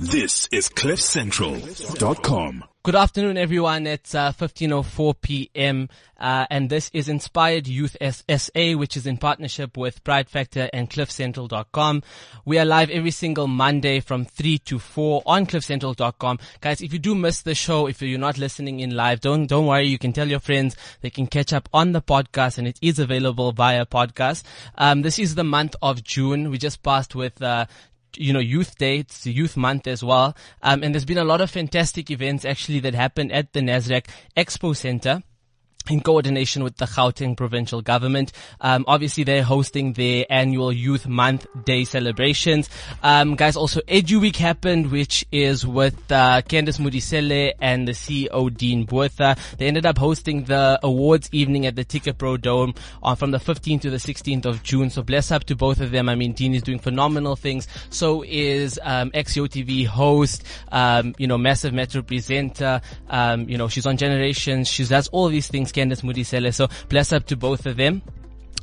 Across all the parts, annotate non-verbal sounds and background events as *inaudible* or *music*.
This is CliffCentral.com. Good afternoon, everyone. It's uh, 15:04 p.m. Uh, and this is Inspired Youth SA, which is in partnership with Pride Factor and CliffCentral.com. We are live every single Monday from 3 to 4 on CliffCentral.com. Guys, if you do miss the show, if you're not listening in live, don't don't worry. You can tell your friends. They can catch up on the podcast, and it is available via podcast. Um, this is the month of June. We just passed with uh, you know, youth day. It's youth month as well. Um, and there's been a lot of fantastic events actually that happened at the Nasrec Expo Center in coordination with the Gauteng provincial government. Um, obviously they're hosting their annual Youth Month Day celebrations. Um, guys, also Edu Week happened, which is with, uh, Candice Modiselle and the CEO Dean Botha. They ended up hosting the awards evening at the TicketPro Dome on from the 15th to the 16th of June. So bless up to both of them. I mean, Dean is doing phenomenal things. So is, um, host, um, you know, massive Metro presenter. Um, you know, she's on Generations. She does all these things Candice Modiselle. So bless up to both of them.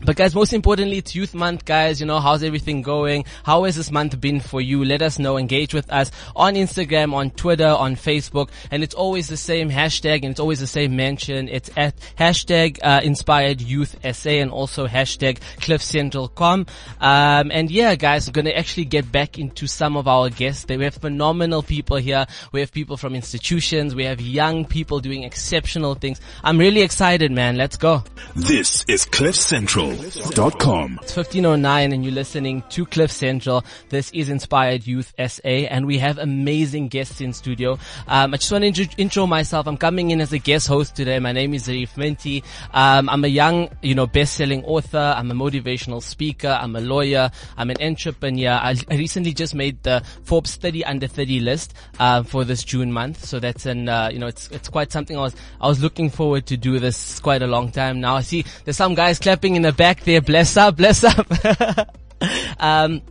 But guys, most importantly, it's youth month, guys. You know, how's everything going? How has this month been for you? Let us know. Engage with us on Instagram, on Twitter, on Facebook. And it's always the same hashtag and it's always the same mention. It's at hashtag, uh, inspired youth SA and also hashtag cliffcentral.com. Um, and yeah, guys, we're going to actually get back into some of our guests. We have phenomenal people here. We have people from institutions. We have young people doing exceptional things. I'm really excited, man. Let's go. This is CliffCentral.com. It's 1509 and you're listening to Cliff Central. This is Inspired Youth SA and we have amazing guests in studio. Um, I just want to intro, myself. I'm coming in as a guest host today. My name is Zareef Minty. Um, I'm a young, you know, best-selling author. I'm a motivational speaker. I'm a lawyer. I'm an entrepreneur. I, I recently just made the Forbes 30 under 30 list, uh, for this June month. So that's an, uh, you know, it's, it's quite something I was, I was looking forward to do this quite a long time now. I see there's some guys clapping in the back there. Bless up, bless up. *laughs* um,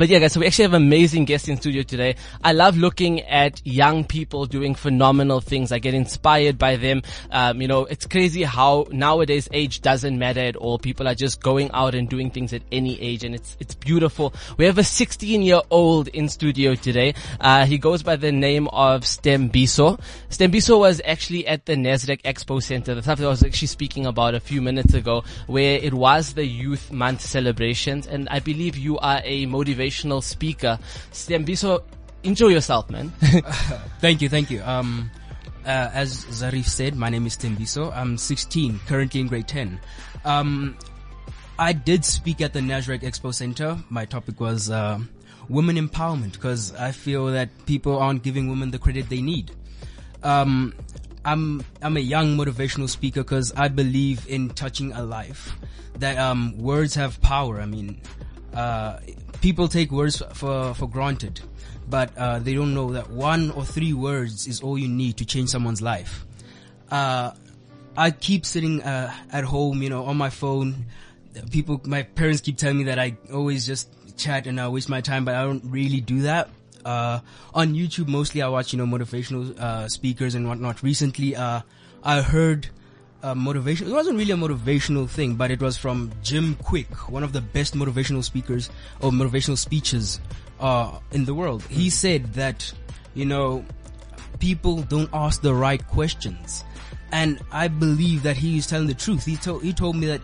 but yeah, guys, so we actually have amazing guests in studio today. I love looking at young people doing phenomenal things. I get inspired by them. Um, you know, it's crazy how nowadays age doesn't matter at all. People are just going out and doing things at any age and it's, it's beautiful. We have a 16 year old in studio today. Uh, he goes by the name of Stembiso. Stembiso was actually at the Nasrec Expo Center, the stuff that I was actually speaking about a few minutes ago, where it was the Youth Month celebrations. And I believe you are a motivational speaker. Stembiso, enjoy yourself, man. *laughs* Thank you, thank you. Um, uh, as Zareef said, my name is Tembiso. I'm 16, currently in grade 10. Um, I did speak at the Nasrec Expo Center. My topic was uh, women empowerment because I feel that people aren't giving women the credit they need. Um, I'm I'm a young motivational speaker because I believe in touching a life. That um, words have power. I mean, uh, people take words for for granted, but uh, they don't know that one or three words is all you need to change someone's life. Uh, I keep sitting uh, at home, you know, on my phone. People, my parents keep telling me that I always just chat and I waste my time, but I don't really do that. Uh, on YouTube, mostly I watch, you know, motivational speakers and whatnot. Recently, uh, I heard uh, motivation. It wasn't really a motivational thing, but it was from Jim Kwik, one of the best motivational speakers or motivational speeches uh, in the world. He said that, you know, people don't ask the right questions. And I believe that he is telling the truth. He told, he told me that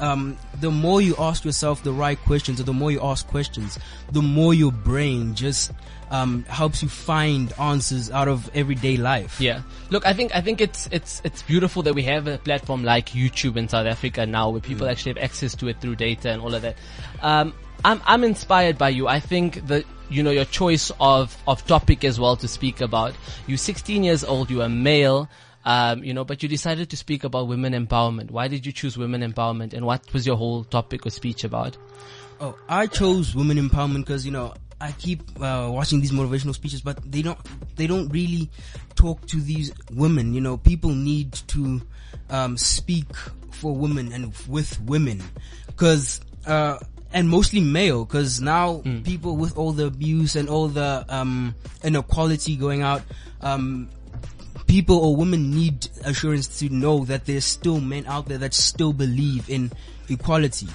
um, the more you ask yourself the right questions or the more you ask questions, the more your brain just um, helps you find answers out of everyday life. Yeah. Look, I think I think it's it's it's beautiful that we have a platform like YouTube in South Africa now, where people actually have access to it through data and all of that. Um, I'm I'm inspired by you. I think that you know your choice of of topic as well to speak about. You're 16 years old. You're a male. Um, you know, but you decided to speak about women empowerment. Why did you choose women empowerment, and what was your whole topic or speech about? Oh, I chose women empowerment because you know I keep uh, watching these motivational speeches, but they don't they don't really talk to these women. You know, people need to um, speak for women and with women, because uh, and mostly male, because now people with all the abuse and all the um, inequality going out. Um, people or women need assurance to know that there's still men out there that still believe in equality.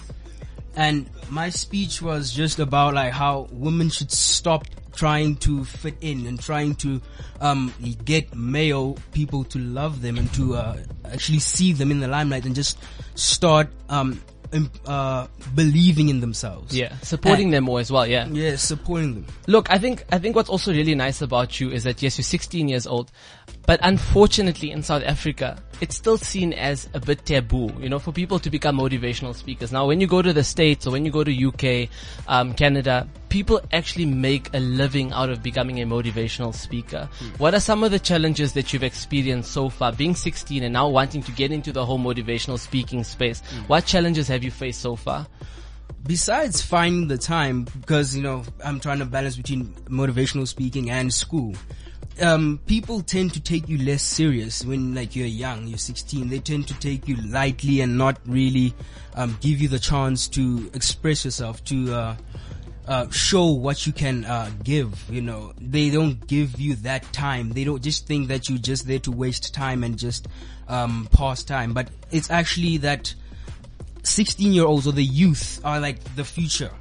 And my speech was just about like how women should stop trying to fit in and trying to um, get male people to love them and to uh, actually see them in the limelight and just start um, uh, believing in themselves. Yeah, supporting And- them more as well. Yeah. Yeah, supporting them. Look, I think I think what's also really nice about you is that yes, you're 16 years old, but unfortunately in South Africa, it's still seen as a bit taboo, you know, for people to become motivational speakers. Now, when you go to the States or when you go to UK, um, Canada, people actually make a living out of becoming a motivational speaker. What are some of the challenges that you've experienced so far, being 16 and now wanting to get into the whole motivational speaking space? What challenges have you faced so far? besides finding the time because you know i'm trying to balance between motivational speaking and school um, people tend to take you less serious when like you're young you're 16 they tend to take you lightly and not really um, give you the chance to express yourself to uh, uh, show what you can uh, give. You know, they don't give you that time. They don't just think that you're just there to waste time and just um, pass time. But it's actually that 16 year olds or the youth are like the future.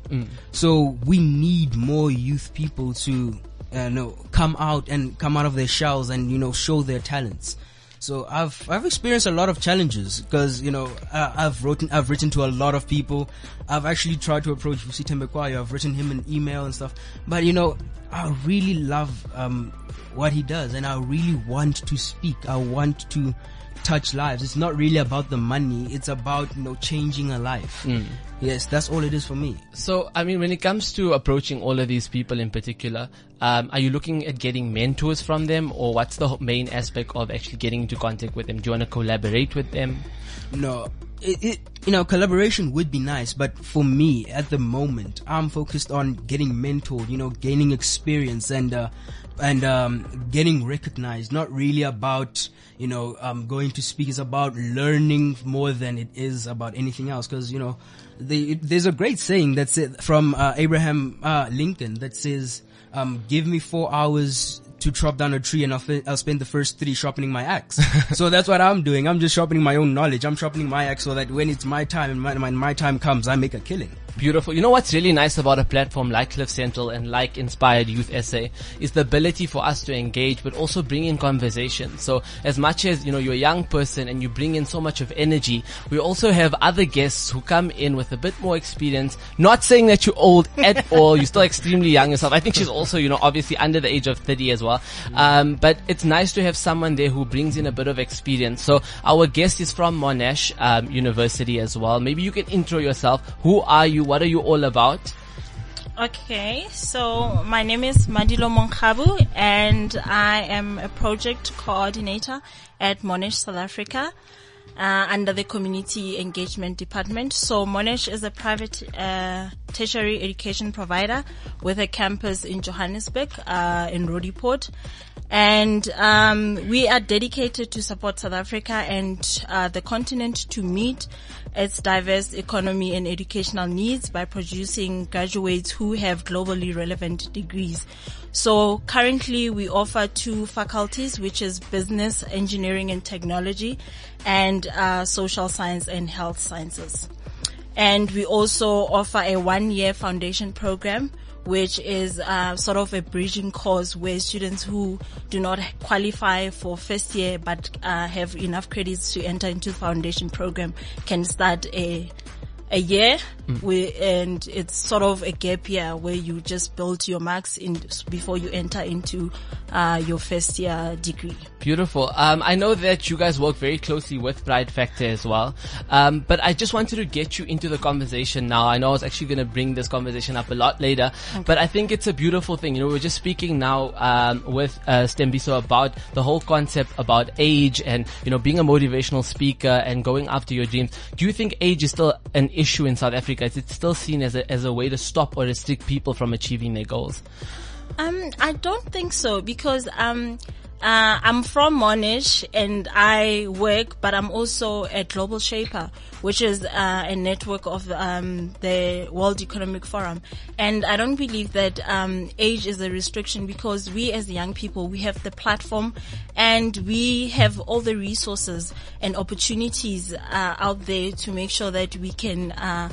So we need more youth people to, uh, know, come out and come out of their shells and, you know, show their talents. So I've, I've experienced a lot of challenges because, you know, uh, I've written, I've written to a lot of people. I've actually tried to approach Vusi Thembekwayo. I've written him an email and stuff. But, you know, I really love, um, what he does and I really want to speak. I want to touch lives. It's not really about the money. It's about, you know, changing a life. Yes, that's all it is for me. So, I mean, when it comes to approaching all of these people in particular, um, are you looking at getting mentors from them, or what's the main aspect of actually getting into contact with them? Do you want to collaborate with them? No, it, it, you know, collaboration would be nice, but for me, at the moment, I'm focused on getting mentored, you know, gaining experience and, uh, and, um, getting recognized, not really about, you know, um, going to speak. It's about learning more than it is about anything else. Cause, you know, the, there's a great saying that's it from, uh, Abraham, uh, Lincoln that says, um, give me four hours to chop down a tree and I'll, fi- I'll spend the first three sharpening my axe. *laughs* so that's what I'm doing. I'm just sharpening my own knowledge. I'm sharpening my axe so that when it's my time and my, when my time comes, I make a killing. Beautiful. You know what's really nice about a platform like Cliff Central and like Inspired Youth SA is the ability for us to engage, but also bring in conversation. So as much as, you know, you're a young person and you bring in so much of energy, we also have other guests who come in with a bit more experience. Not saying that you're old at *laughs* all. You're still extremely young yourself. I think she's also, you know, obviously under the age of 30 as well. Um, but it's nice to have someone there who brings in a bit of experience. So our guest is from Monash um, University as well. Maybe you can intro yourself. Who are you? What are you all about? Okay, so my name is Mandilo Monkabu and I am a project coordinator at Monash South Africa uh, under the Community Engagement Department. So Monash is a private uh, tertiary education provider with a campus in Johannesburg uh, in Roodepoort. And um, we are dedicated to support South Africa and uh, the continent to meet its diverse economy and educational needs by producing graduates who have globally relevant degrees. So currently we offer two faculties, which is business, engineering and technology and uh, social science and health sciences. And we also offer a one year foundation program which is uh, sort of a bridging course where students who do not qualify for first year but uh, have enough credits to enter into foundation program can start a a year where, and it's sort of a gap year where you just build your marks in before you enter into uh, your first year degree. Beautiful. Um, I know that you guys work very closely with Pride Factor as well. Um, but I just wanted to get you into the conversation now. I know I was actually going to bring this conversation up a lot later, but I think it's a beautiful thing. You know, we're just speaking now, um, with, uh, Stembiso about the whole concept about age and, you know, being a motivational speaker and going after your dreams. Do you think age is still an issue in South Africa? Is it still seen as a, as a way to stop or restrict people from achieving their goals? Um, I don't think so because um, uh, I'm from Monash and I work, but I'm also a global shaper, which is uh, a network of um, the World Economic Forum. And I don't believe that um, age is a restriction because we as young people, we have the platform and we have all the resources and opportunities uh, out there to make sure that we can uh,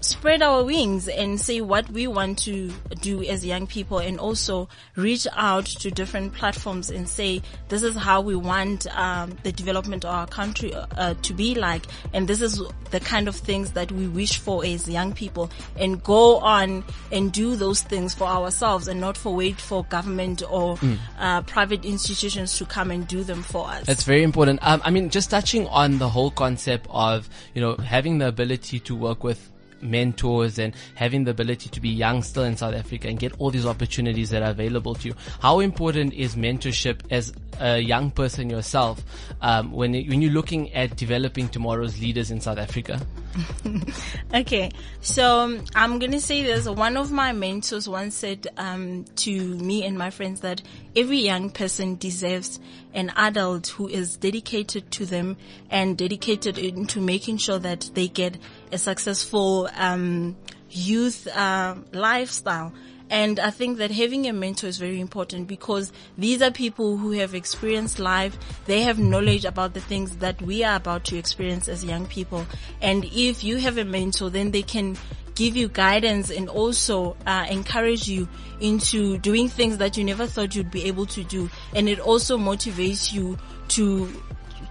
spread our wings and say what we want to do as young people and also reach out to different platforms and say this is how we want um, the development of our country uh, to be like and this is the kind of things that we wish for as young people and go on and do those things for ourselves and not for wait for government or mm. uh, private institutions to come and do them for us. That's very important. Um, I mean, just touching on the whole concept of, you know, having the ability to work with mentors and having the ability to be young still in South Africa and get all these opportunities that are available to you. How important is mentorship as a young person yourself um, when when you're looking at developing tomorrow's leaders in South Africa? *laughs* okay, so um, I'm gonna say this. One of my mentors once said um, to me and my friends that every young person deserves an adult who is dedicated to them and dedicated into making sure that they get a successful um, youth uh, lifestyle. And I think that having a mentor is very important because these are people who have experienced life. They have knowledge about the things that we are about to experience as young people. And if you have a mentor, then they can give you guidance and also uh, encourage you into doing things that you never thought you'd be able to do. And it also motivates you to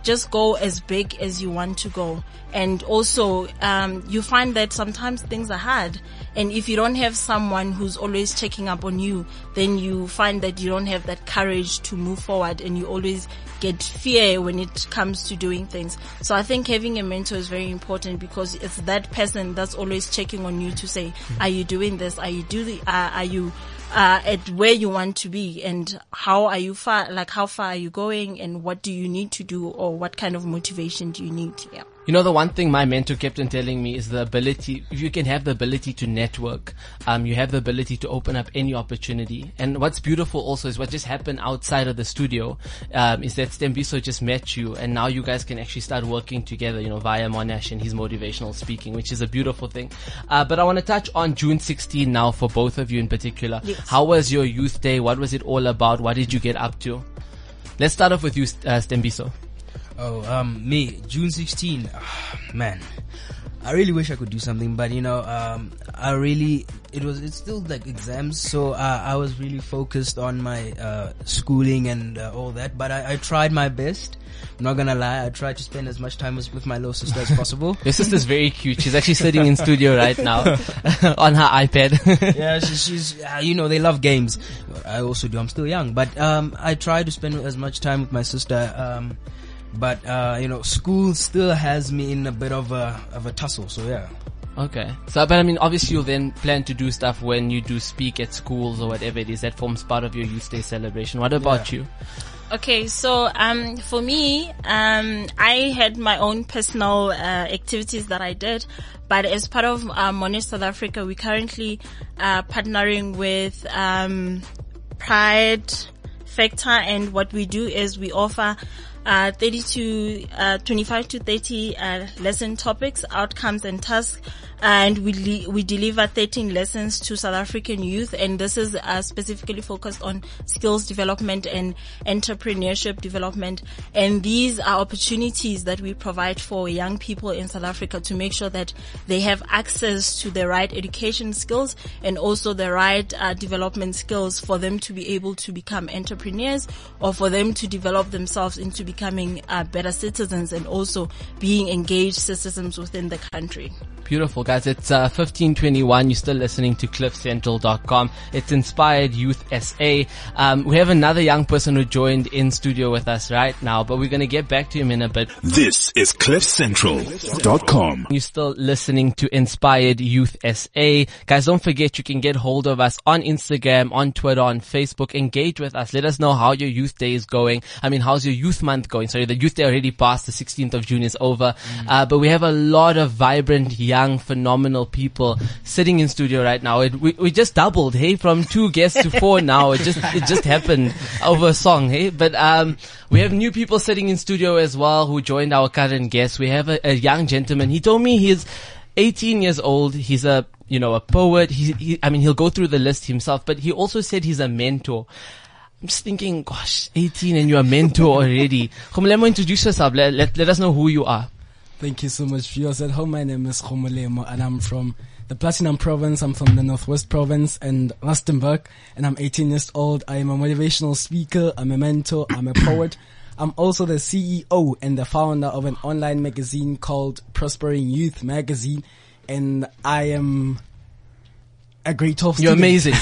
just go as big as you want to go. And also, um, you find that sometimes things are hard. And if you don't have someone who's always checking up on you, then you find that you don't have that courage to move forward and you always get fear when it comes to doing things. So I think having a mentor is very important because it's that person that's always checking on you to say, are you doing this? Are you doing, uh, are you uh, at where you want to be and how are you far, like how far are you going and what do you need to do or what kind of motivation do you need? Yeah. You know, the one thing my mentor kept on telling me is the ability, if you can have the ability to network, um, you have the ability to open up any opportunity. And what's beautiful also is what just happened outside of the studio, um, is that Stembiso just met you and now you guys can actually start working together, you know, via Monash and his motivational speaking, which is a beautiful thing. Uh, but I want to touch on June 16 now for both of you in particular. Yes. How was your youth day? What was it all about? What did you get up to? Let's start off with you, uh, Stembiso. Oh, um, me, June 16. Oh, man, I really wish I could do something, but you know, um, I really, it was, it's still like exams, so uh, I was really focused on my uh, schooling and uh, all that. But I, I, tried my best. I'm not gonna lie, I tried to spend as much time as, with my little sister as *laughs* possible. Your sister's very cute. She's actually sitting in studio right now *laughs* on her iPad. *laughs* yeah, she, she's, uh, you know, they love games. I also do. I'm still young, but um, I try to spend as much time with my sister. Um, but uh, you know, school still has me in a bit of a of a tussle. So yeah. Okay. So, but I mean, obviously you'll then plan to do stuff when you do speak at schools or whatever it is that forms part of your youth day celebration. What about yeah. you? Okay, so um, for me, um, I had my own personal uh, activities that I did, but as part of uh, Monash South Africa, we currently uh, partnering with um, Pride Factor, and what we do is we offer uh, 30 to uh, 25 to 30 uh, lesson topics, outcomes and tasks and we le- we deliver 13 lessons to South African youth, and this is uh, specifically focused on skills development and entrepreneurship development. And these are opportunities that we provide for young people in South Africa to make sure that they have access to the right education skills and also the right uh, development skills for them to be able to become entrepreneurs or for them to develop themselves into becoming uh, better citizens and also being engaged citizens within the country. Beautiful, guys. It's uh, 1521. You're still listening to cliffcentral.com. It's Inspired Youth SA. Um, we have another young person who joined in studio with us right now, but we're going to get back to him in a bit. This is cliffcentral.com. You're still listening to Inspired Youth SA. Guys, don't forget you can get hold of us on Instagram, on Twitter, on Facebook. Engage with us. Let us know how your youth day is going. I mean, how's your youth month going? Sorry, the youth day already passed. The 16th of June is over. Mm. Uh, but we have a lot of vibrant young young, phenomenal people sitting in studio right now. It, we, we just doubled, hey, from two guests to four *laughs* now. It just, it just happened over a song, hey. But, um, we have new people sitting in studio as well who joined our current guests. We have a, a young gentleman. He told me he's 18 years old. He's a, you know, a poet. He, he, I mean, he'll go through the list himself, but he also said he's a mentor. I'm just thinking, gosh, 18 and you're a mentor *laughs* already. Khomolemo, introduce yourself. Let, let, let us know who you are. Thank you so much, viewers at home. My name is Khomolemo and I'm from the Platinum Province. I'm from the Northwest Province and Rustenburg, and I'm 18 years old. I am a motivational speaker. I'm a mentor. I'm a *coughs* poet. I'm also the CEO and the founder of an online magazine called Prospering Youth Magazine, and I am a great top You're amazing. *laughs*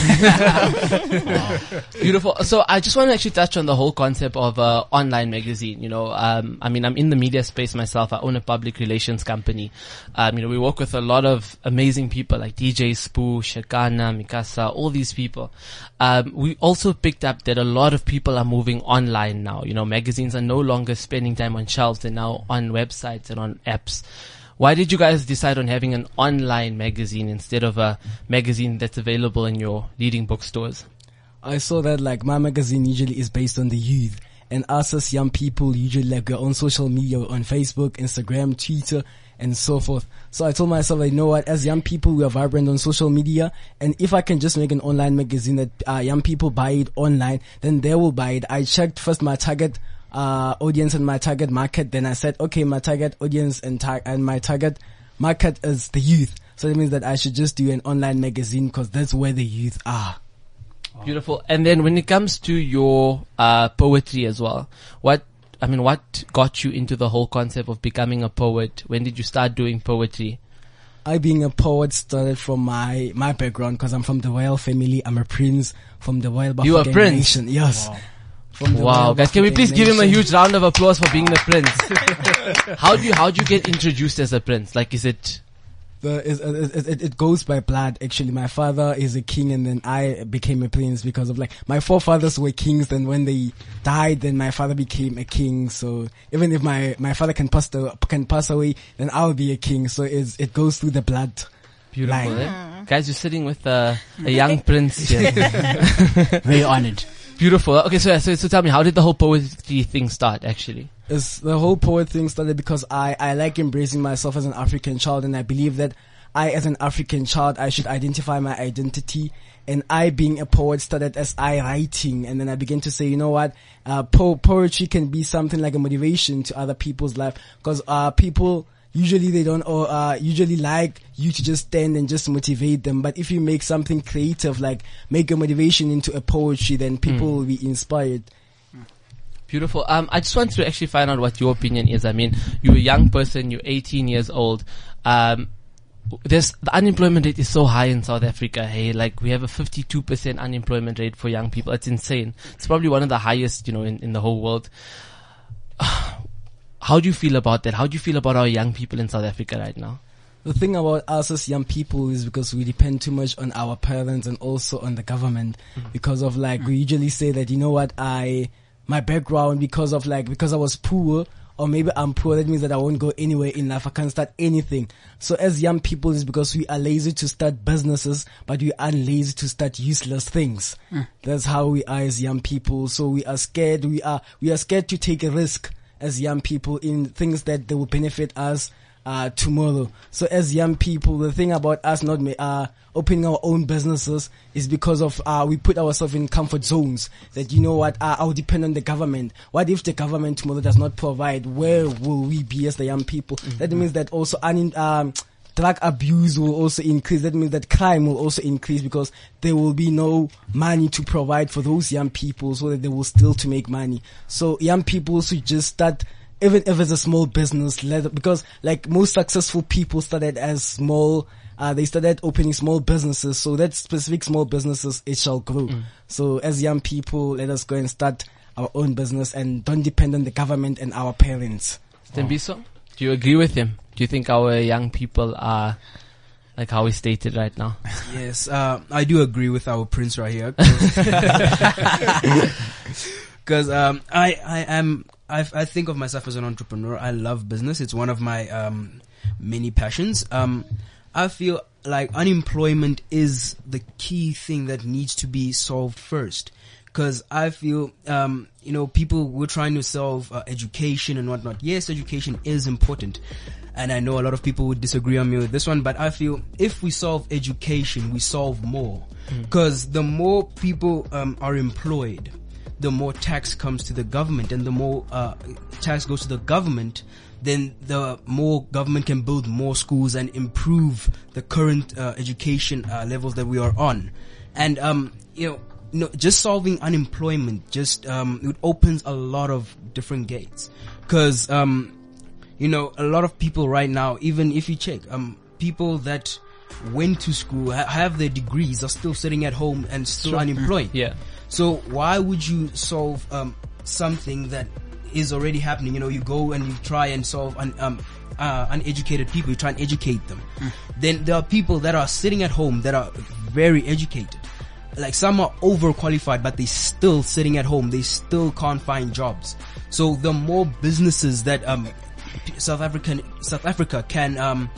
*laughs* Beautiful. So I just want to actually touch on the whole concept of uh, online magazine. You know, um, I mean, I'm in the media space myself. I own a public relations company. Um, you know, we work with a lot of amazing people like DJ Spoo, Shakana, Mikasa, all these people. Um, we also picked up that a lot of people are moving online now. You know, magazines are no longer spending time on shelves; they're now on websites and on apps. Why did you guys decide on having an online magazine instead of a magazine that's available in your leading bookstores? I saw that like my magazine usually is based on the youth and us as young people usually like we're on social media on Facebook, Instagram, Twitter and so forth. So I told myself, like, you know what, as young people, we are vibrant on social media. And if I can just make an online magazine that uh, young people buy it online, then they will buy it. I checked first my target uh, audience and my target market. Then I said, okay, my target audience and, tar- and my target market is the youth. So that means that I should just do an online magazine because that's where the youth are. Beautiful. And then when it comes to your uh, poetry as well, what I mean, what got you into the whole concept of becoming a poet? When did you start doing poetry? I being a poet started from my, my background because I'm from the royal family. I'm a prince from the royal You a Bafokeng prince? nation. Yes. From the Wow, guys, can we please give him a huge round of applause for being the prince? *laughs* how do you how do you get introduced as a prince? Like, is it The, it, it, it, it goes by blood actually. My father is a king and then I became a prince because of like, my forefathers were kings then when they died then my father became a king. So even if my, my father can pass the, can pass away then I'll be a king. So it's, it goes through the blood. beautiful? Like- eh? Guys, you're sitting with uh, a *laughs* young prince here. Very honored. Beautiful. Okay, so, so so tell me, how did the whole poetry thing start? Actually, It's the whole poet thing started because I, I like embracing myself as an African child and I believe that I as an African child I should identify my identity and I being a poet started as I writing and then I began to say you know what uh, po- poetry can be something like a motivation to other people's life because uh, people usually they don't or uh, usually like you to just stand and just motivate them but if you make something creative like make a motivation into a poetry then people will be inspired Beautiful. Um, I just want to actually find out what your opinion is. I mean, you're a young person, you're 18 years old. Um, there's, the unemployment rate is so high in South Africa. Hey, like we have a 52% unemployment rate for young people. It's insane. It's probably one of the highest, you know, in, in the whole world. *sighs* How do you feel about that? How do you feel about our young people in South Africa right now? The thing about us as young people is because we depend too much on our parents and also on the government mm-hmm. because of like, we usually say that, you know what, I, my background because of like, because I was poor or maybe I'm poor, that means that I won't go anywhere in life. I can't start anything. So as young people is because we are lazy to start businesses, but we are lazy to start useless things. Mm. That's how we are as young people. So we are scared. We are, we are scared to take a risk as young people in things that they will benefit us uh, tomorrow. So as young people, the thing about us not uh, opening our own businesses is because of uh, we put ourselves in comfort zones. That you know what, uh, I'll depend on the government. What if the government tomorrow does not provide? Where will we be as the young people? That means that also un- um, drug abuse will also increase. That means that crime will also increase because there will be no money to provide for those young people so that they will still to make money. So young people should just start even if it's a small business, let because like most successful people started as small, uh, they started opening small businesses. So that specific small businesses, it shall grow. So as young people, let us go and start our own business and don't depend on the government and our parents. Tembiso, do you agree with him? Do you think our young people are like how he stated right now? Yes, uh, I do agree with our prince right here. *laughs* Because um, I, I am, I, I think of myself as an entrepreneur. I love business. It's one of my um, many passions. Um, I feel like unemployment is the key thing that needs to be solved first. Because I feel, um, you know, people were trying to solve uh, education and whatnot. Yes, education is important. And I know a lot of people would disagree on me with this one, but I feel if we solve education, we solve more. Because the more people um, are employed, the more tax comes to the government, and the more uh, tax goes to the government, then the more government can build more schools and improve the current uh, education uh, levels that we are on. And um, you know, you know, just solving unemployment just um, it opens a lot of different gates. Because um, you know, a lot of people right now, even if you check, um, people that went to school, ha- have their degrees, are still sitting at home and still unemployed. *laughs* Yeah. So why would you solve um, something that is already happening? You know, you go and you try and solve un, um, uh, uneducated people. You try and educate them. Then there are people that are sitting at home that are very educated. Like some are overqualified, but they still sitting at home. They still can't find jobs. So the more businesses that um, South African South Africa can um,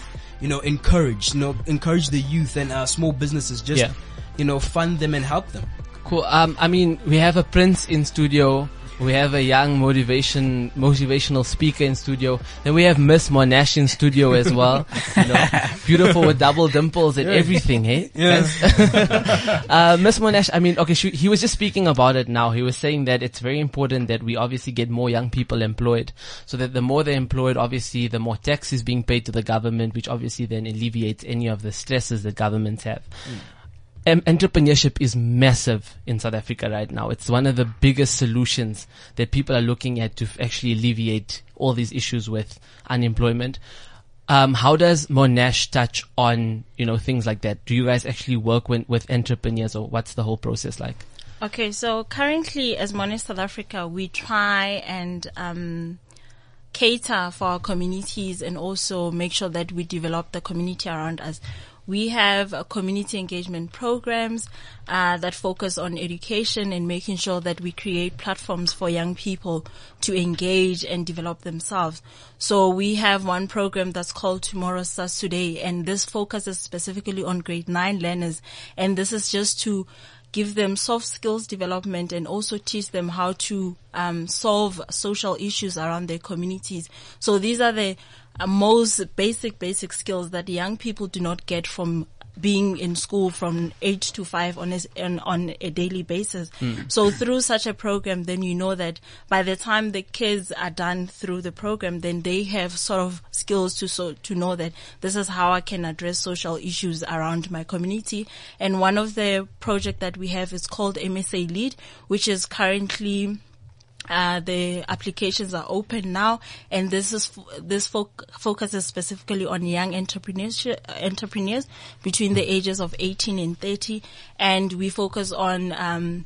you know encourage, you know, encourage the youth and uh, small businesses. Just Yeah. you know, fund them and help them. Cool. Um, I mean, we have a prince in studio. We have a young motivation, motivational speaker in studio. Then we have Miss Monash in studio as well. You know, *laughs* beautiful with double dimples and everything, hey? Guys? *laughs* uh, Miss Monash, I mean, okay, she, he was just speaking about it now. He was saying that it's very important that we obviously get more young people employed. So that the more they're employed, obviously, the more tax is being paid to the government, which obviously then alleviates any of the stresses that governments have entrepreneurship is massive in South Africa right now. It's one of the biggest solutions that people are looking at to actually alleviate all these issues with unemployment. Um, how does Monash touch on, you know, things like that? Do you guys actually work with, with entrepreneurs or what's the whole process like? Okay, so currently as Monash South Africa, we try and um, cater for our communities and also make sure that we develop the community around us. We have uh, community engagement programs uh, that focus on education and making sure that we create platforms for young people to engage and develop themselves. So we have one program that's called Tomorrow Starts Today, and this focuses specifically on grade nine learners, and this is just to give them soft skills development and also teach them how to um, solve social issues around their communities. So these are the Uh, most basic, basic skills that young people do not get from being in school from eight to five on a, on, on a daily basis. Hmm. So through such a program, then you know that by the time the kids are done through the program, then they have sort of skills to so to know that this is how I can address social issues around my community. And one of the project that we have is called MSA Lead, which is currently uh, the applications are open now, and this is this fo- focuses specifically on young entrepreneurs entrepreneurs between the ages of 18 and 30, and we focus on um,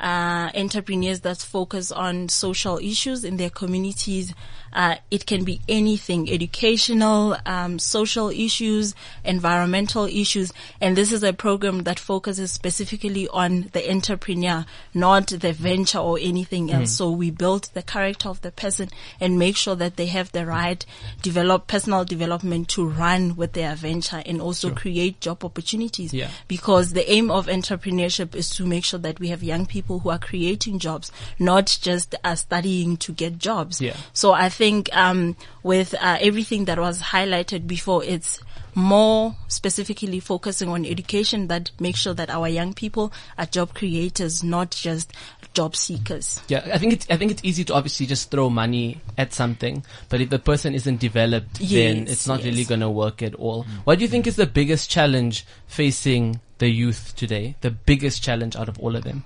uh, entrepreneurs that focus on social issues in their communities. Uh, it can be anything, educational, um, social issues, environmental issues, and this is a program that focuses specifically on the entrepreneur, not the venture or anything else. So we build the character of the person and make sure that they have the right develop personal development to run with their venture and also create job opportunities. Yeah. Because the aim of entrepreneurship is to make sure that we have young people who are creating jobs, not just uh, studying to get jobs. Yeah. So I think um, with uh, everything that was highlighted before, it's more specifically focusing on education that makes sure that our young people are job creators, not just job seekers. Yeah, I think it's, I think it's easy to obviously just throw money at something, but if the person isn't developed, then it's not yes. really going to work at all. What do you think is the biggest challenge facing the youth today? The biggest challenge out of all of them?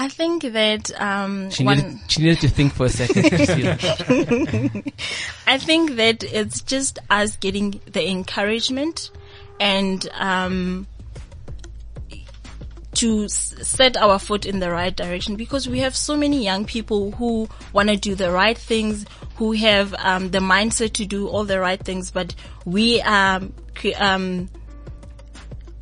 I think that um, She one. needed, she needed to think for a second. *laughs* I think that it's just us getting the encouragement and um, to set our foot in the right direction because we have so many young people who want to do the right things, who have um, the mindset to do all the right things, but we cre- um,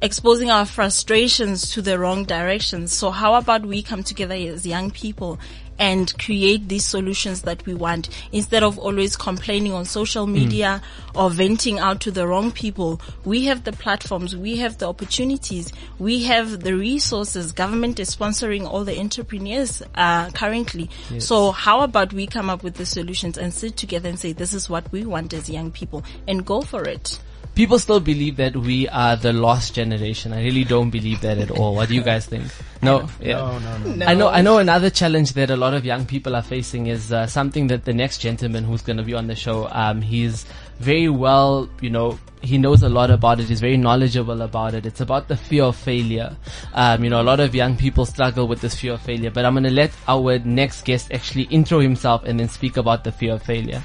exposing our frustrations to the wrong directions. So how about we come together as young people and create these solutions that we want instead of always complaining on social media or venting out to the wrong people. We have the platforms, we have the opportunities, we have the resources. Government is sponsoring all the entrepreneurs uh, currently. So how about we come up with the solutions and sit together and say this is what we want as young people and go for it. People still believe that we are the lost generation. I really don't believe that at all. What do you guys think? No, yeah. No, no, no. I know. I know. Another challenge that a lot of young people are facing is uh, something that the next gentleman who's going to be on the show, um, he's very well, you know, he knows a lot about it. He's very knowledgeable about it. It's about the fear of failure. Um, you know, a lot of young people struggle with this fear of failure. But I'm going to let our next guest actually intro himself and then speak about the fear of failure.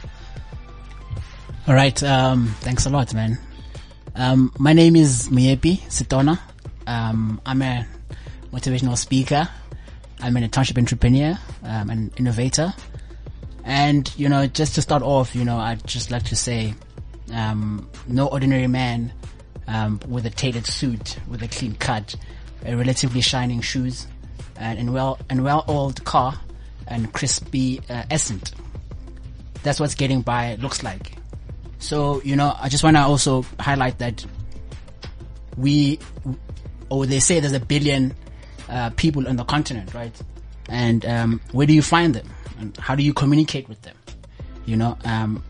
All right. Um, thanks a lot, man. Um, my name is Miepi Sitona. Um, I'm a motivational speaker. I'm an township entrepreneur, um, an innovator. And, you know, just to start off, you know, I'd just like to say, um, no ordinary man, um, with a tailored suit, with a clean cut, a relatively shining shoes, and, and well, and well-oiled car, and crispy, uh. That's what's getting by looks like. So, you know, I just want to also highlight that we, or they say there's a billion, uh, people on the continent, right? And, um, where do you find them? And how do you communicate with them? You know, um,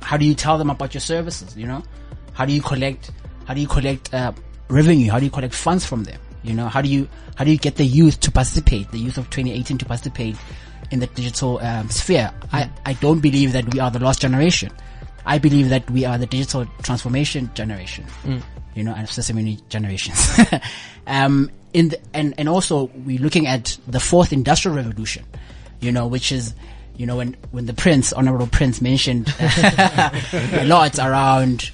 how do you tell them about your services? You know, how do you collect, how do you collect, uh, revenue? How do you collect funds from them? You know, how do you, how do you get the youth to participate, the youth of 2018 to participate in the digital, um, sphere? I, I don't believe that we are the lost generation. I believe that we are the digital transformation generation. You know, and so many generations. *laughs* um, in the, and, and also we're looking at the fourth industrial revolution, you know, which is, you know, when, when the prince, honorable prince mentioned *laughs* a lot around,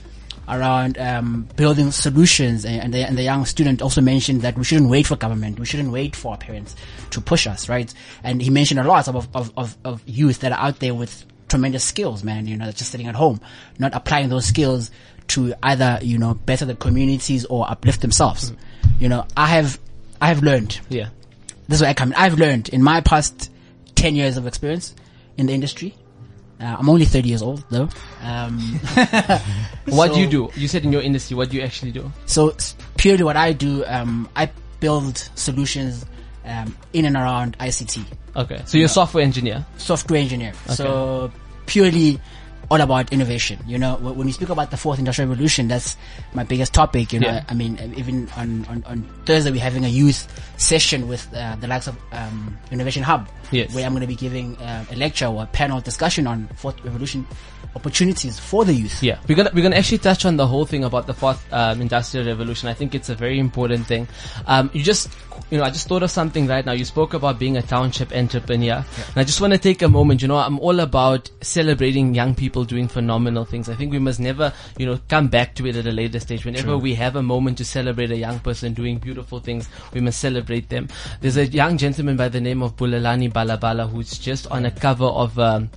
around, um, building solutions and, and the, and the young student also mentioned that we shouldn't wait for government. We shouldn't wait for our parents to push us, right? And he mentioned a lot of, of, of, of youth that are out there with tremendous skills, man, you know, just sitting at home, not applying those skills to either, you know, better the communities or uplift themselves. You know, I have, I have learned, Yeah. this is where I come in. I've learned in my past 10 years of experience in the industry. Uh, I'm only 30 years old though. Um, *laughs* *laughs* What do you do? You said in your industry, what do you actually do? so purely what I do, um, I build solutions, um, in and around ICT. Okay. So you're a software engineer. software engineer. So purely all about innovation. You know, when we speak about the fourth industrial revolution, that's my biggest topic. You know, Yeah. I mean, even on, on, on Thursday we're having a youth session with uh, the likes of um, Innovation Hub, Yes. where I'm going to be giving uh, a lecture or a panel discussion on fourth revolution opportunities for the youth. Yeah, we're gonna we're gonna actually touch on the whole thing about the fourth um, industrial revolution. I think it's a very important thing. Um, you just, you know, I just thought of something right now. You spoke about being a township entrepreneur, and I just want to take a moment. You know, I'm all about celebrating young people doing phenomenal things. I think we must never, you know, come back to it at a later stage. Whenever we have a moment to celebrate a young person doing beautiful things, we must celebrate them. There's a young gentleman by the name of Bulelani Balabala who's just on a cover of. Um,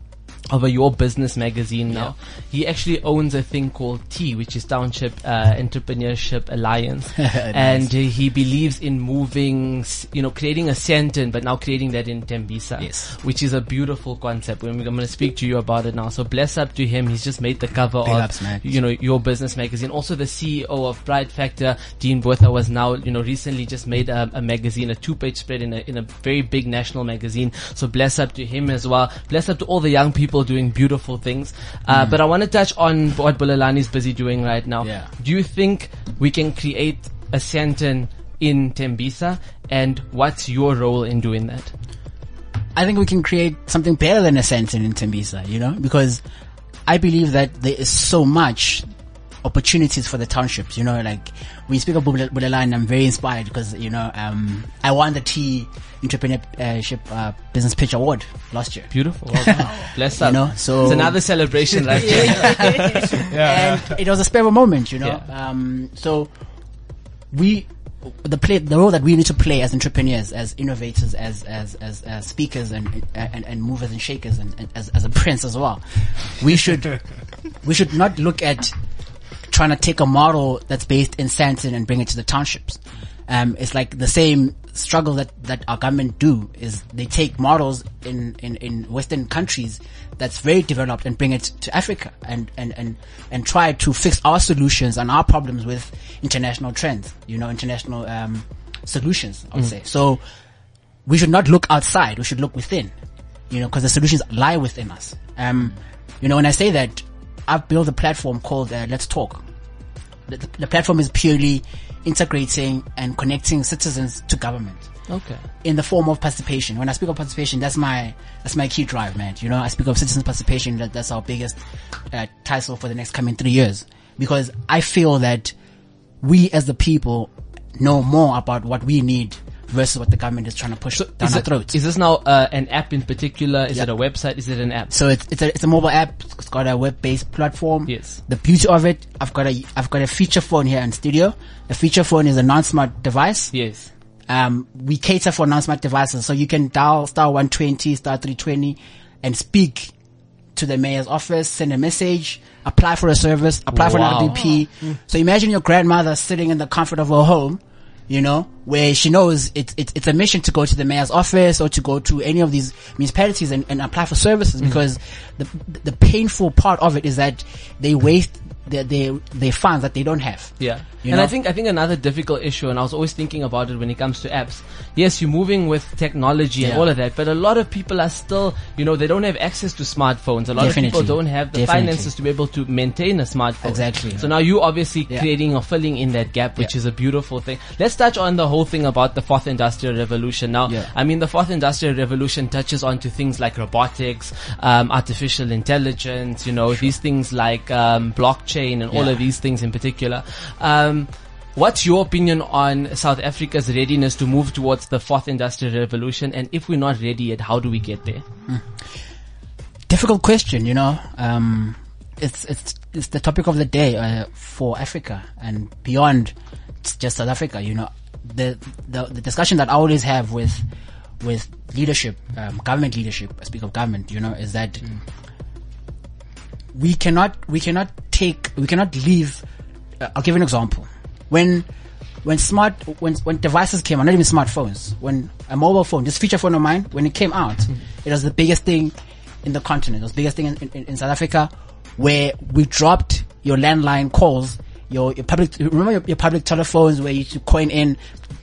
of a Your Business magazine now. He actually owns a thing called TEA, which is Township uh, Entrepreneurship Alliance, *laughs* and uh, he believes in moving, you know, creating a center, but now creating that in Tembisa, Yes. which is a beautiful concept. I'm going to speak to you about it now. So bless up to him. He's just made the cover Big of, you know, Your Business magazine. Also, the CEO of Pride Factor, Dean Botha, was now, you know, recently just made a, a magazine, a two-page spread in a in a very big national magazine. So bless up to him as well. Bless up to all the young people doing beautiful things. Uh, But I want to touch on what Bulelani is busy doing right now. Yeah. Do you think we can create a Sandton in Tembisa? And what's your role in doing that? I think we can create something better than a Sandton in Tembisa, you know, because I believe that there is so much opportunities for the townships, you know, like when you speak of Bulelani, I'm very inspired because, you know, um, I won the TEA entrepreneurship, uh, business pitch award last year. Beautiful. *laughs* Done. Bless up. know, so- it's another celebration right there. *laughs* and it was a a moment, you know. Yeah. Um, so we, the play, the role that we need to play as entrepreneurs, as innovators, as as as, as speakers and, and and movers and shakers, and, and as as a prince as well, we should we should not look at trying to take a model that's based in Sandton and bring it to the townships. Um, it's like the same struggle that, that our government do is they take models in, in, in Western countries that's very developed and bring it to Africa and, and, and, and try to fix our solutions and our problems with international trends, you know, international, um, solutions, I would say. So we should not look outside. We should look within, you know, because the solutions lie within us. Um, you know, when I say that, I've built a platform called uh, Let's Talk. The, the platform is purely integrating and connecting citizens to government Okay. in the form of participation. When I speak of participation, that's my that's my key drive, man. You know, I speak of citizen participation. That, that's our biggest uh, title for the next coming three years because I feel that we as the people know more about what we need versus what the government is trying to push down Is, our it- throats. is this now uh, an app in particular? Is Yeah. it a website? Is it an app? So it's it's a it's a mobile app. It's got a web based platform. Yes. The beauty of it, I've got a I've got a feature phone here in studio. A feature phone is a non-smart device. Yes. Um, we cater for non-smart devices, so you can dial star 120, star 320 and speak to the mayor's office, send a message, apply for a service, apply for Wow. an RDP. So imagine your grandmother sitting in the comfort of her home, you know, where she knows it's, it's, it's a mission to go to the mayor's office or to go to any of these municipalities and, and apply for services mm. because the, the painful part of it is that they waste their, their, their funds that they don't have. Yeah. And know? I think I think another difficult issue, and I was always thinking about it when it comes to apps. Yes, you're moving with technology and all of that, but a lot of people are still, you know, they don't have access to smartphones. A lot of people don't have the Definitely. finances to be able to maintain a smartphone. Exactly. So now you obviously Yeah. creating or filling in that gap, which Yeah. is a beautiful thing. Let's touch on the whole thing about the fourth industrial revolution. Now, Yeah. I mean, the fourth industrial revolution touches onto things like robotics, um, artificial intelligence, you know, these things like um, blockchain and all of these things in particular. Um, what's your opinion on South Africa's readiness to move towards the fourth industrial revolution? And if we're not ready yet, how do we get there? difficult question, you know. Um, it's it's it's the topic of the day uh, for Africa and beyond. It's just South Africa, you know. The the the discussion that I always have with with leadership, um, government leadership. I speak of government, you know, is that we cannot we cannot take we cannot leave. Uh, I'll give an example. When when smart when when devices came out, not even smartphones, when a mobile phone, this feature phone of mine, when it came out, it was the biggest thing in the continent. It was the biggest thing in, in, in South Africa, where we dropped your landline calls, your, your public. Remember your, your public telephones where you used to coin in.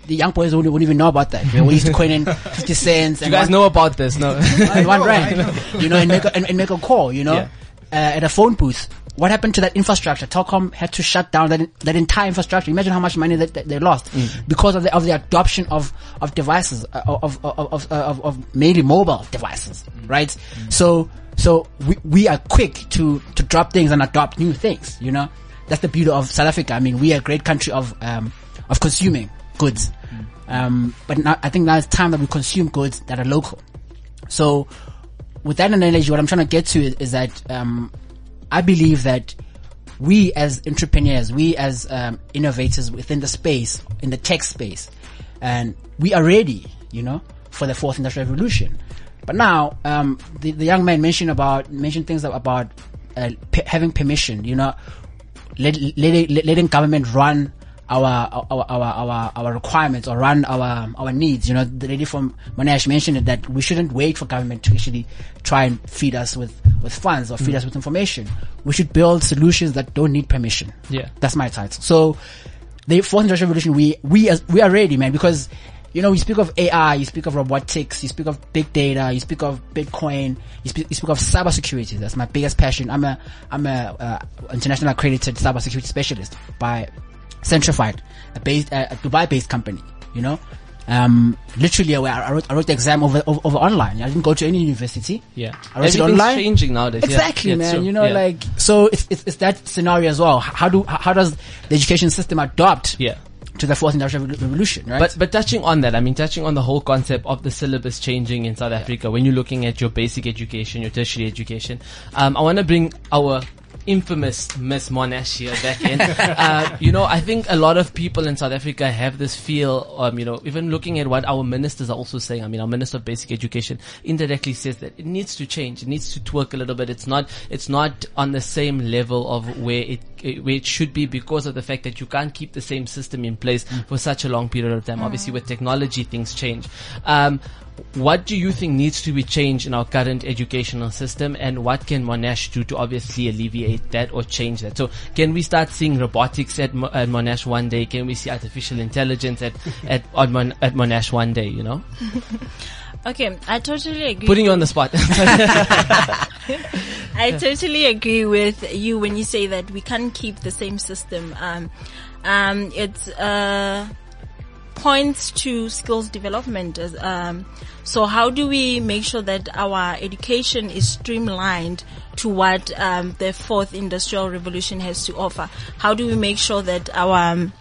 The young boys wouldn't, wouldn't even know about that. We used to coin in *laughs* fifty cents. You guys know about this, no? *laughs* and one *laughs* rand, you know, and make a, and, and make a call, you know, Yeah. Uh, at a phone booth. What happened to that infrastructure? Telkom had to shut down that that entire infrastructure. Imagine how much money that, that they lost because of the of the adoption of of devices uh, of of of, of, of mainly mobile devices, right? So so we we are quick to to drop things and adopt new things. You know, that's the beauty of South Africa. I mean, we are a great country of um of consuming goods, um, but now I think now it's time that we consume goods that are local. So, with that analogy, what I'm trying to get to is, is that um, I believe that we as entrepreneurs, we as um, innovators within the space, in the tech space, and we are ready, you know, for the fourth industrial revolution. But now, um, the, the young man mentioned about mentioned things about uh, p- having permission, you know, let, letting, letting government run our, our, our, our, our requirements or run our, our needs. You know, the lady from Monash mentioned it that we shouldn't wait for government to actually try and feed us with, with funds or feed us with information. We should build solutions that don't need permission. Yeah. That's my title. So the fourth industrial revolution, we, we, as, we are ready, man, because you know, you speak of AI, you speak of robotics, you speak of big data, you speak of Bitcoin, you speak, you speak of cybersecurity. That's my biggest passion. I'm a, I'm a, uh, international accredited cybersecurity specialist by Centrified, a based, a Dubai based company, you know? Um, literally, I I wrote, I wrote the exam over, over, over online. I didn't go to any university. Yeah. I wrote it online. changing nowadays. Exactly, Yeah, man. true. You know, Yeah. like, so it's, it's, it's that scenario as well. How do, how does the education system adopt Yeah. to the fourth industrial revolution, right? But but touching on that, I mean, touching on the whole concept of the syllabus changing in South Africa, when you're looking at your basic education, your tertiary education, um, I want to bring our infamous Miss Monash here back in. *laughs* uh, you know, I think a lot of people in South Africa have this feel, um, you know, even looking at what our ministers are also saying. I mean, our minister of basic education indirectly says that it needs to change. It needs to twerk a little bit. It's not, it's not on the same level of where it, it- where it should be because of the fact that you can't keep the same system in place mm. for such a long period of time. Obviously, with mm. technology, things change. Um, what do you think needs to be changed in our current educational system and what can Monash do to obviously alleviate that or change that? So can we start seeing robotics at, Mo- at Monash one day? Can we see artificial intelligence at, *laughs* at, at, Mon- at Monash one day, you know? *laughs* Okay, I totally agree. Putting you on the spot. *laughs* I totally agree with you when you say that we can't keep the same system. Um, um, it's uh, points to skills development. as, Um, so how do we make sure that our education is streamlined to what um, the fourth industrial revolution has to offer? How do we make sure that our um,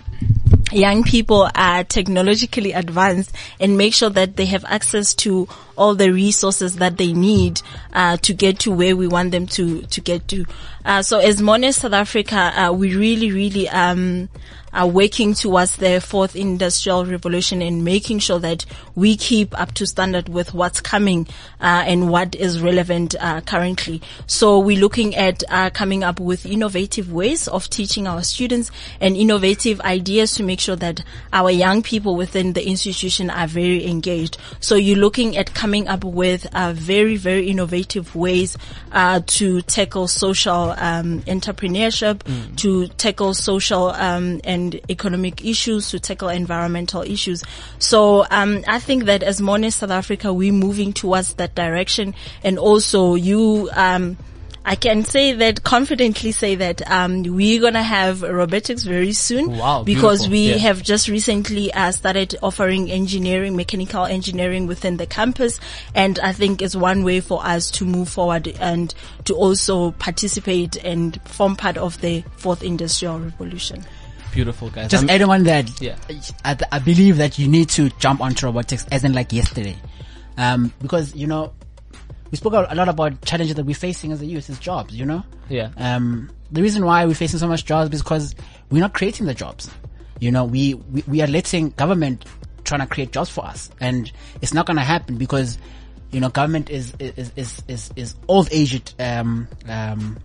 young people are technologically advanced and make sure that they have access to all the resources that they need uh, to get to where we want them to to get to. Uh, so as Monash South Africa, uh, we really, really um, are working towards the fourth industrial revolution and making sure that we keep up to standard with what's coming uh, and what is relevant uh, currently. So we're looking at uh, coming up with innovative ways of teaching our students and innovative ideas to make sure that our young people within the institution are very engaged. So you're looking at coming up with uh, very, very innovative ways uh, to tackle social um, entrepreneurship, to tackle social um, and economic issues, to tackle environmental issues. So um, I think that as Monash South Africa, we're moving towards that direction, and also you. I can say that confidently say that um, we're gonna have robotics very soon Wow, because beautiful. we Yeah. have just recently uh, started offering engineering, mechanical engineering within the campus, and I think it's one way for us to move forward and to also participate and form part of the fourth industrial revolution. Beautiful guys. Just I'm- adding on that, Yeah. I, I believe that you need to jump onto robotics as in like yesterday. Um, because, you know, we spoke a lot about challenges that we're facing as a youth, as jobs, you know? Yeah. Um, the reason why we're facing so much jobs is because we're not creating the jobs. You know, we, we, we are letting government trying to create jobs for us. And it's not going to happen because, you know, government is, is, is, is, is old aged, um, um,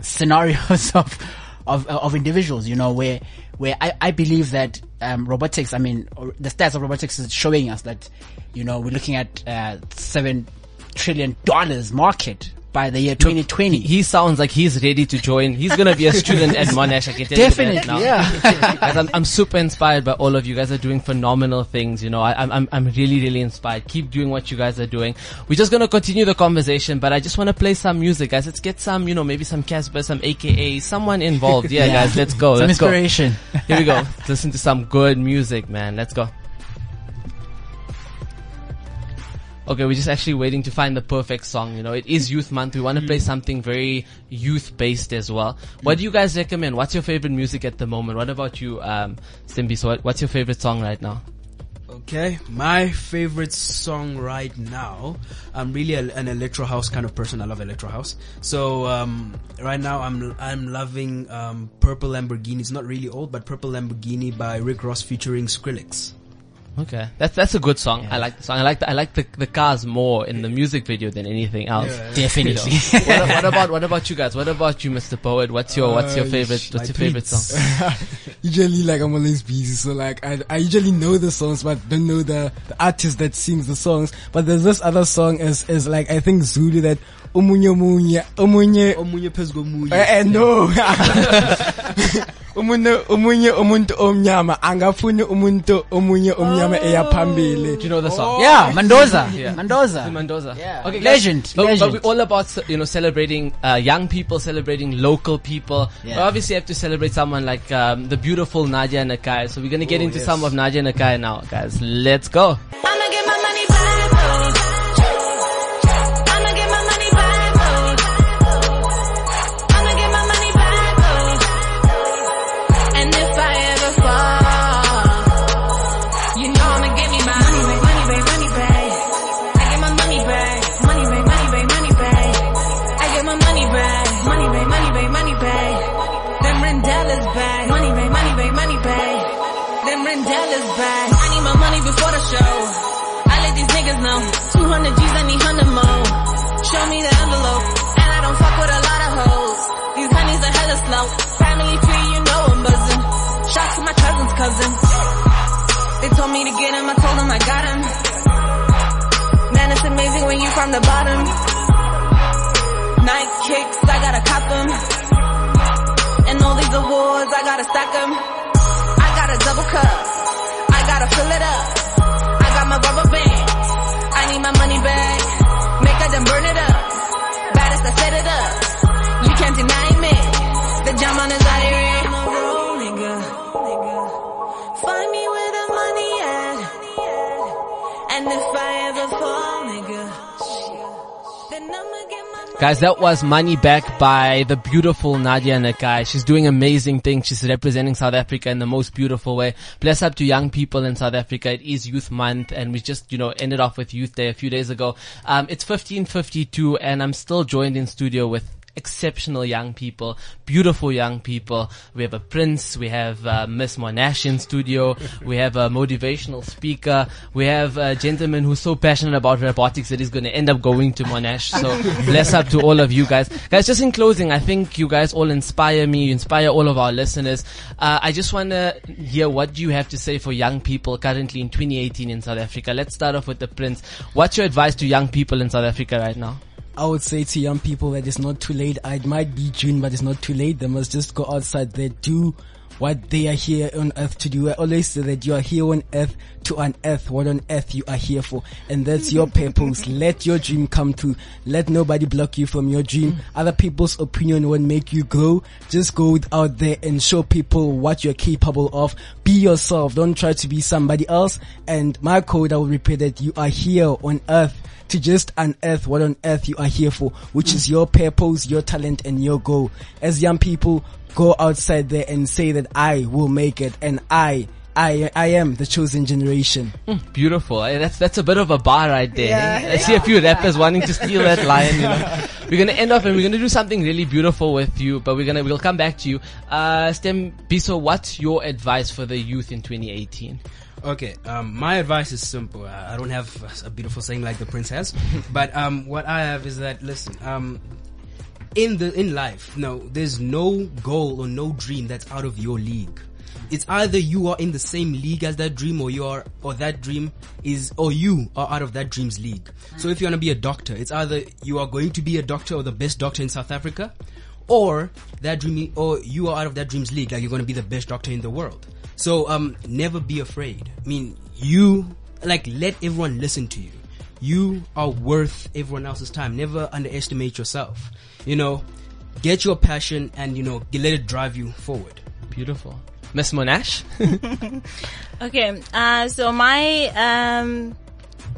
scenarios *laughs* of, of, of individuals, you know, where, where I, I believe that, um, robotics, I mean, the stats of robotics is showing us that, you know, we're looking at, uh, seven trillion dollars market by the year 2020. He sounds like he's ready to join. He's gonna be a student at Monash. I can tell Definitely, you that now. yeah. *laughs* Guys, I'm, I'm super inspired by all of you guys are doing phenomenal things. You know, I, I'm, I'm, really, really inspired. Keep doing what you guys are doing. We're just gonna continue the conversation, but I just wanna play some music, guys. Let's get some, you know, maybe some Cassper, some AKA, someone involved. Yeah, Yeah. guys, let's go. Some let's go. inspiration. Here we go. Listen to some good music, man. Let's go. Okay, we're just actually waiting to find the perfect song. You know, it is Youth Month. We want to play something very youth based as well. What do you guys recommend? What's your favorite music at the moment? What about you, um, Simbi? So, what, what's your favorite song right now? Okay, my favorite song right now. I'm really a, an electro house kind of person. I love electro house. So um, right now, I'm I'm loving um, Purple Lamborghini. It's not really old, but Purple Lamborghini by Rick Ross featuring Skrillex. Okay, that's that's a good song. I like the song. I like the, I like the the cars more in the music video than anything else. *laughs* Definitely. what, what about what about you guys? What about you, Mr. Poet? What's your what's your Uh, favorite what's my your favorite song? *laughs* usually like I'm always busy, so like I I usually know the songs but don't know the, the artist that sings the songs. But there's this other song is is like I think Zulu that Umunye umunye Umunye umunye Pezgo Munye. Eh, eh, no. *laughs* umunye umunye umuntu omnyama angafuni umuntu omunye omnyama eya phambili. Do you know the song? yeah, Mendoza. Yeah. Mendoza. Mendoza. Yeah. Okay, Legend, guys, But, but we're all about you know celebrating uh, young people, celebrating local people. Yeah. We obviously have to celebrate someone like um, the beautiful Nadia Nakai. So we're gonna get into some of Nadia Nakai now, guys. Let's go. From the bottom. Night kicks, I gotta cop them. And all these awards, I gotta stack them. I got a double cup. I gotta fill it up. Guys, that was Money Back by the beautiful Nadia Nakai. She's doing amazing things. She's representing South Africa in the most beautiful way. Bless up to young people in South Africa. It is Youth Month and we just, you know, ended off with Youth Day a few days ago. Um, it's 1552 and I'm still joined in studio with exceptional young people, beautiful young people. We have a prince, we have uh, Miss Monash in studio, we have a motivational speaker, we have a gentleman who's so passionate about robotics that he's going to end up going to Monash. So bless up to all of you guys. Guys, just in closing, I think you guys all inspire me, you inspire all of our listeners. Uh, I just want to hear what you have to say for young people currently in 2018 in South Africa. Let's start off with the prince. What's your advice to young people in South Africa right now? I would say to young people that it's not too late. It might be June, but it's not too late. They must just go outside there, do what they are here on earth to do. I always say that you are here on earth to unearth what on earth you are here for. And that's your purpose. *laughs* Let your dream come true. Let nobody block you from your dream. Mm. Other people's opinion won't make you grow. Just go out there and show people what you're capable of. Be yourself. Don't try to be somebody else. And my code, I will repeat that you are here on earth to just unearth what on earth you are here for, which mm. is your purpose, your talent, and your goal. As young people, go outside there and say that I will make it, and I, I, I am the chosen generation. Beautiful. Eh, That's that's a bit of a bar right there. eh? I see a few rappers wanting to steal that line. You know, *laughs* we're gonna end off and we're gonna do something really beautiful with you. But we're gonna we'll come back to you. Uh, Stem Biso, what's your advice for the youth in 2018? Okay, um, my advice is simple. Uh, I don't have a beautiful saying like the prince has, *laughs* but um, what I have is that listen, um, in the in life, no, there's no goal or no dream that's out of your league. It's either you are in the same league as that dream, or you are, or that dream is, or you are out of that dream's league. So if you want to be a doctor, it's either you are going to be a doctor or the best doctor in South Africa, or that dream, or you are out of that dream's league, like you're going to be the best doctor in the world. So, um, never be afraid. I mean, you, like, let everyone listen to you. You are worth everyone else's time. Never underestimate yourself. You know, get your passion and, you know, let it drive you forward. Beautiful, Miss Monash. *laughs* Okay, uh, so my um,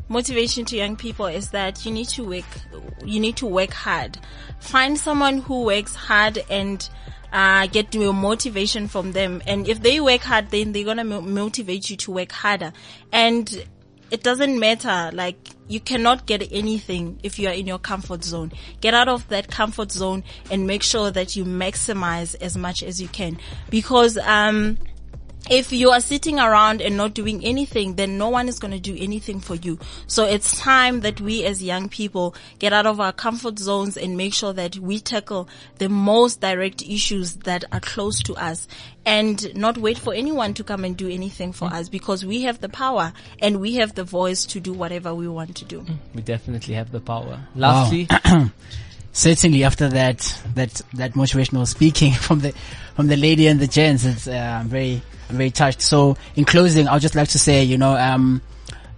motivation to young people is that you need to work, you need to work hard. Find someone who works hard and uh, get your motivation from them. And if they work hard, then they're gonna mo- motivate you to work harder. And it doesn't matter, like, you cannot get anything if you are in your comfort zone. Get out of that comfort zone and make sure that you maximize as much as you can. Because, um, if you are sitting around and not doing anything, then no one is going to do anything for you. So it's time that we as young people get out of our comfort zones and make sure that we tackle the most direct issues that are close to us and not wait for anyone to come and do anything for us because we have the power and we have the voice to do whatever we want to do. we definitely have the power. Lastly, *clears throat* certainly after that that that motivational speaking *laughs* from the from the lady and the gents it's uh, I'm very Very touched. So in closing I'd just like to say you know um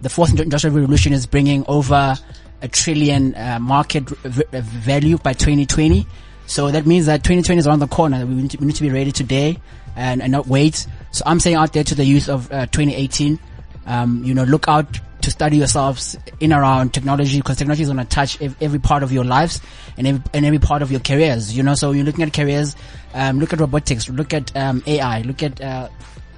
the fourth industrial revolution is bringing over a trillion uh, market v- value by 2020 so that means that 2020 is around the corner. We need to, we need to be ready today and, and not wait. So I'm saying out there to the youth of uh, 2018 um, you know, look out to study yourselves in around technology because technology is going to touch ev- every part of your lives and every, and every part of your careers. You know, so you're looking at careers, um, look at robotics, look at um, AI, look at uh,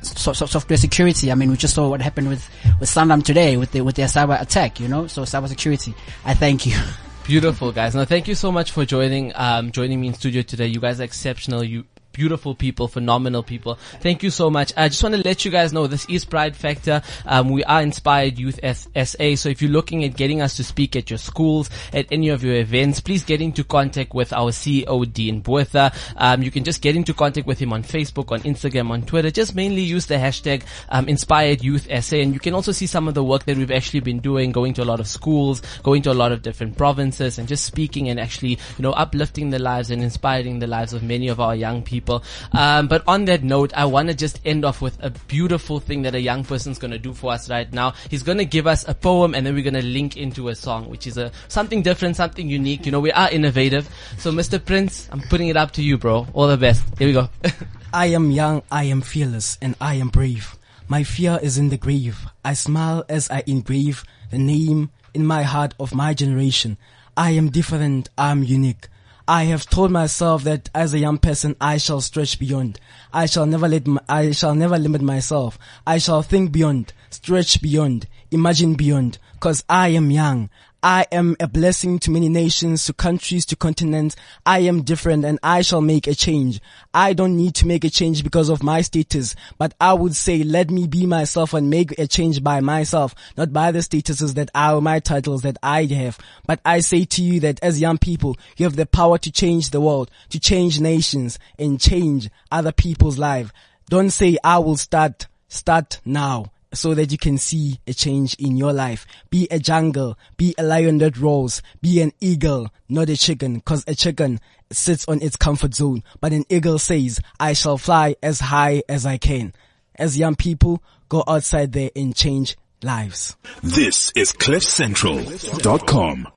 so, so software security. I mean, we just saw what happened with with Sandam today with the, with their cyber attack. You know, so cyber security. I thank you. *laughs* beautiful guys. Now, thank you so much for joining um, joining me in studio today. You guys are exceptional. You beautiful people, phenomenal people. Thank you so much. I just want to let you guys know this is Pride Factor. Um, we are Inspired Youth SA. So if you're looking at getting us to speak at your schools, at any of your events, please get into contact with our CEO, Dean Buertha. Um, you can just get into contact with him on Facebook, on Instagram, on Twitter. Just mainly use the hashtag um, Inspired Youth SA. And you can also see some of the work that we've actually been doing, going to a lot of schools, going to a lot of different provinces, and just speaking and actually, you know, uplifting the lives and inspiring the lives of many of our young people. Um, but on that note, I want to just end off with a beautiful thing that a young person's going to do for us right now. He's going to give us a poem and then we're going to link into a song, which is a something different, something unique. You know, we are innovative. So Mr. Prince, I'm putting it up to you, bro. All the best. Here we go. *laughs* I am young, I am fearless, and I am brave. My fear is in the grave. I smile as I engrave the name in my heart of my generation. I am different. I am unique. I have told myself that as a young person, I shall stretch beyond. I shall never let, my, I shall never limit myself. I shall think beyond, stretch beyond, imagine beyond, cause I am young. I am a blessing to many nations, to countries, to continents. I am different and I shall make a change. I don't need to make a change because of my status, but I would say let me be myself and make a change by myself, not by the statuses that are my titles that I have. But I say to you that as young people, you have the power to change the world, to change nations and change other people's life. Don't say I will start, start now so that you can see a change in your life. Be a jungle, be a lion that roars, be an eagle, not a chicken, cause a chicken sits on its comfort zone, but an eagle says, I shall fly as high as I can. As young people, go outside there and change lives. This is CliffCentral.com.